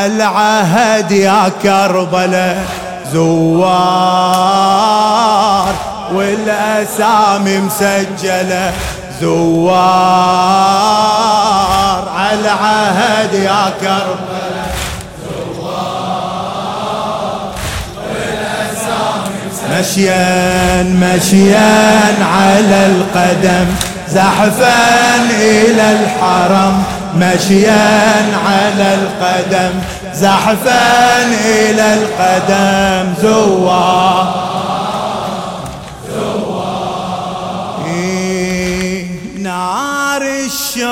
العهد يا كربلاء زوار والأسامي مسجلة زوار. على العهد يا كربلاء مشيا مشيا على القدم زحفا إلى الحرم. مشيا على القدم زحفا إلى القدم زوار إيه، نار الشوق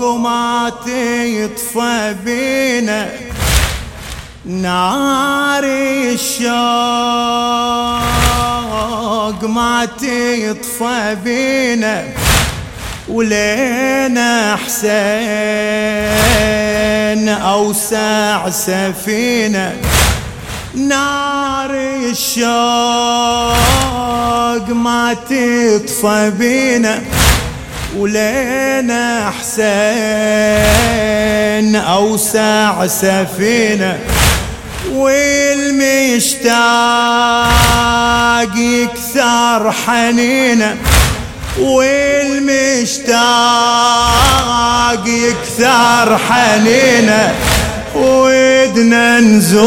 وما تطفى بينا. نار الشوق ما تطفى بينا. ولينا حسين أوسع سفينة. نار الشوق ما تطفى بينا. ولينا حسين أوسع سفينة. والمشتاق يكثر حنينة. والمشتاق يكثر حنينه ودنا نزور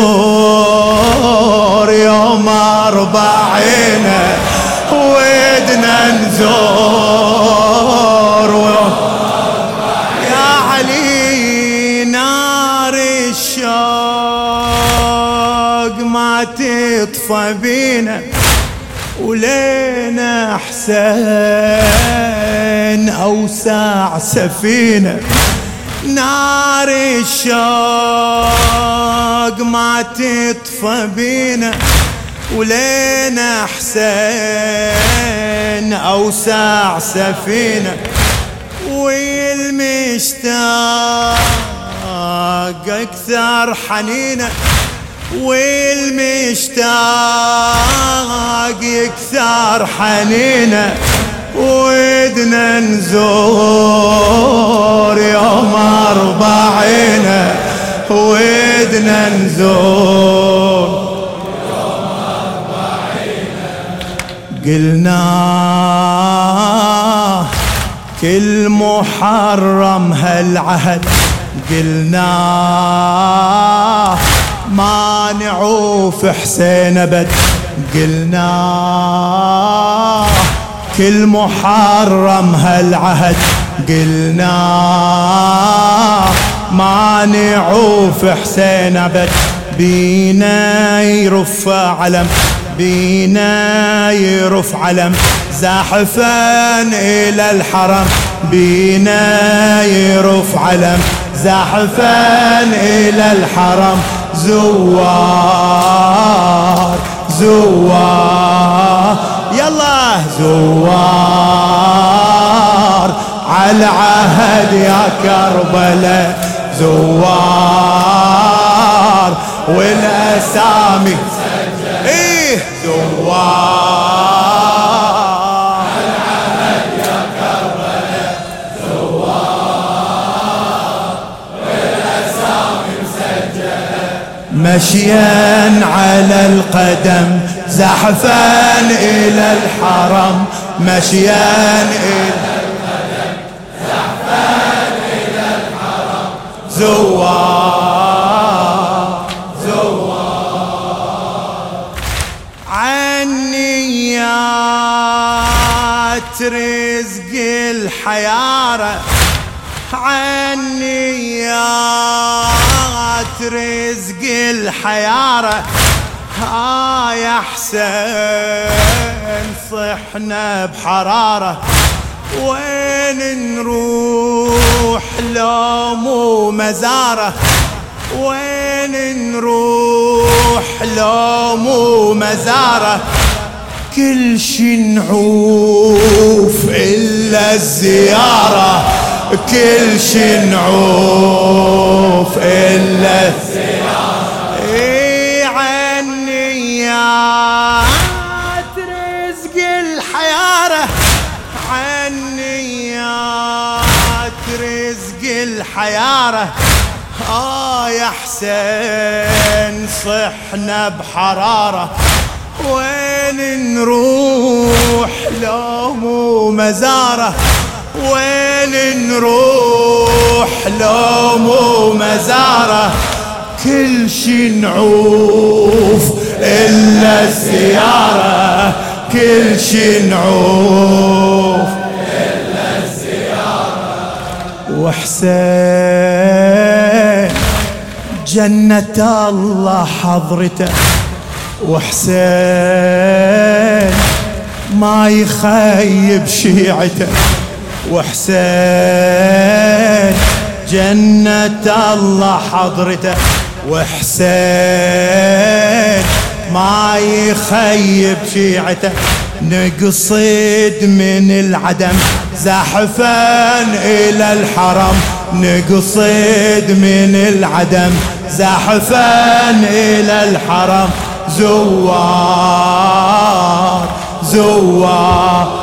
يوم أربعين. ودنا نزور يا علي نار الشوق ما تطفى بينا ولينا حسين أوسع سفينة. نار الشوق ما تطفى بينا. ولينا حسين أوسع سفينة. والمشتاق أكثر حنينة. والمشتاق يكثر حنينه ودنا نزور يوم أربعين ودنا نزور قلنا كل محرم هالعهد قلنا ما نعوف حسين أبد. قلنا كل محرم هالعهد. قلنا ما نعوف حسين أبد. بينا يرف علم. بينا يرف علم. زاحفا إلى الحرم. بينا يرف علم. زاحفا إلى الحرم. زوار زوار. يلا زوار. على عهد يا كربلاء زوار. والأسامي. إيه؟ زوار. مشيا على القدم زحفا إلى الحرم مشيا إلى القدم زحفا إلى الحرم زوار. زوار عنيات رزق الحيارة عنيات رزق الحيارة ها يا حسين صحنا بحرارة. وين نروح لو مو مزارة؟ وين نروح لو مو مزارة؟ كل شي نعوف إلا الزيارة. كل شي نعوف إلا إي عنيات رزق الحيارة. عنيات رزق الحيارة آه يا حسين صحنا بحرارة. وين نروح؟ لو مو مزارة. وين نروح لو مو مزارة كل شي نعوف إلا السيارة كل شي نعوف إلا السيارة وحسين جنة الله حضرته. وحسين ما يخيب شيعته. وحسين جنة الله حضرته. وحسين ما يخيب شيعته. نقصد من العدم زحفا إلى الحرم. نقصد من العدم زحفا إلى الحرم. زوار زوار.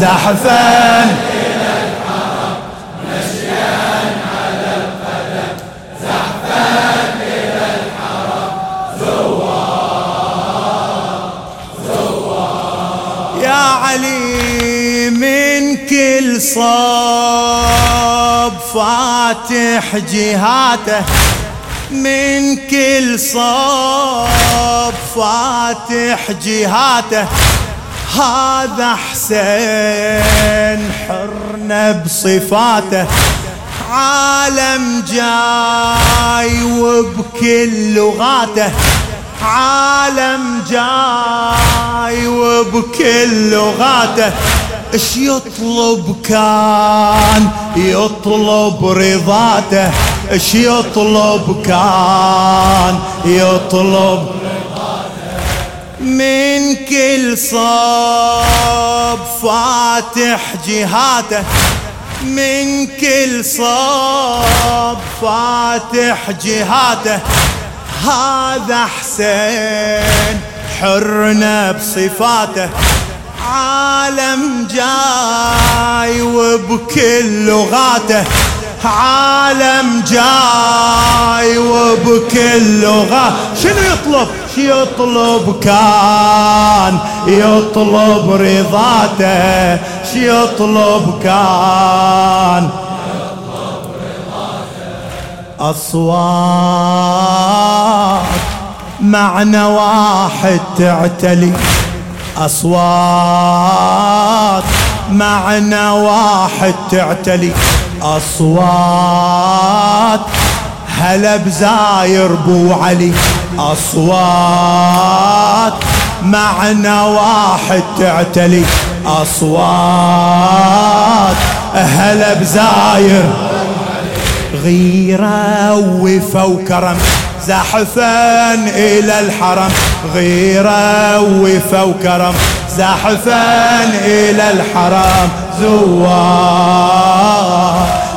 زحفا إلى الحرم على القدم زحفا إلى الحرم يا علي من كل صوب فاتح جهاته. من كل صوب فاتح جهاته. هذا حسين حرنا بصفاته. عالم جاي وبكل لغاته. عالم جاي وبكل لغاته. اش يطلب كان؟ يطلب رضاته. اش يطلب كان؟ يطلب من كل صوب فاتح جهاته من كل صوب فاتح جهاته هذا حسين حرنا بصفاته. عالم جاي وبكل لغاته. عالم جاي وبكل لغة شنو يطلب؟ يطلب كان يطلب رضاته شو يطلب كان. أصوات معنى واحد تعتلي. أصوات معنى واحد تعتلي. أصوات هلا بزاير بو علي. أصوات معنى واحد تعتلي. أصوات هلا بزاير. غيرة وفا وكرم. زحفا إلى الحرم. غيرة وفا وكرم. زحفا إلى الحرم. زوار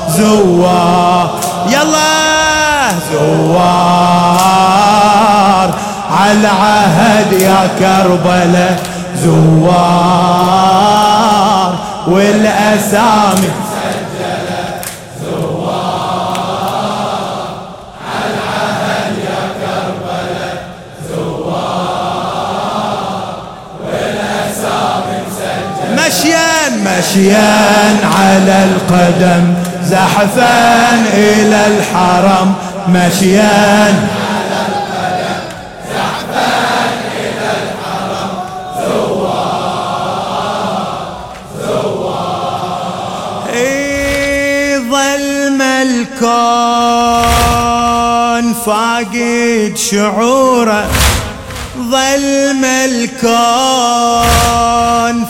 زوار. يلا. زوار. على عهد يا كربلاء زوار. والأسامي مشيا على القدم زحفا إلى الحرم. مشيا على القدم زحفا إلى الحرم زوار زوار ظلم الكون فاقد شعوره. ظلم الكون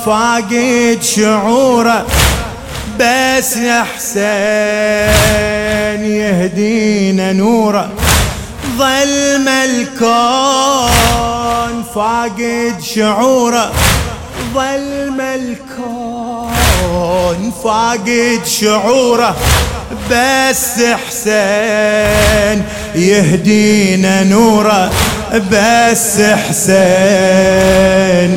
فاقد شعوره. بس يا حسين يهدينا نوره ظلم الكون فاقد شعوره. ظلم الكون فاقد شعوره. بس حسين يهدينا نوره بس حسين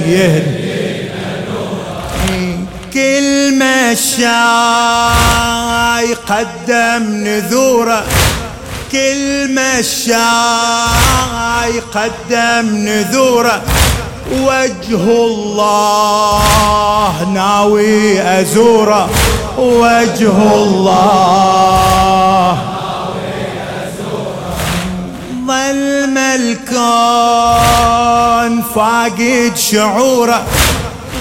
يهدينا نوره كل مشاي قدم نذوره. كل مشاي قدم نذوره. وجه الله ناوي أزوره. وجه الله ظل الكون فاقد شعوره.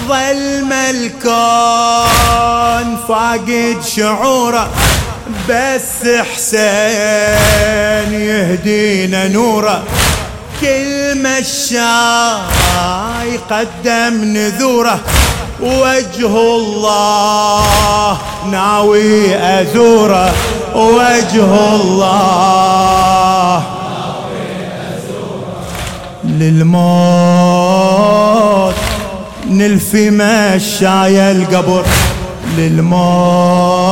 ظل الكون فاقد شعوره بس حسين يهدينا نوره. كل مشاي قدم نذوره. وجه الله ناوي أزوره. وجه الله للموت نلفي مشاي القبر للموت.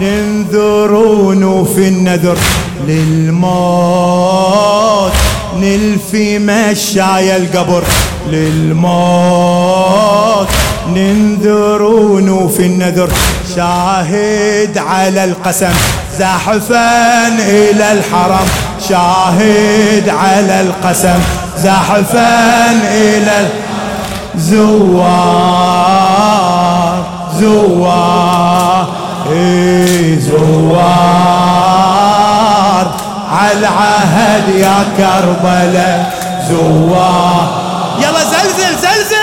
ننذرون في النذر للموت. نلفي مشاي القبر للموت. ننذرون في النذر شاهد على القسم. زاحفا إلى الحرم شاهد على القسم. زاحفا إلى زوار زوار إيه زوار. على العهد يا كربلاء زوار. يلا زلزل زلزل.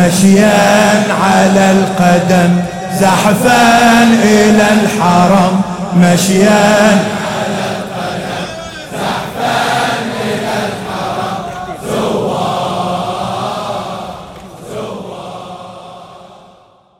مشيا على القدم زحفا إلى الحرم مشيا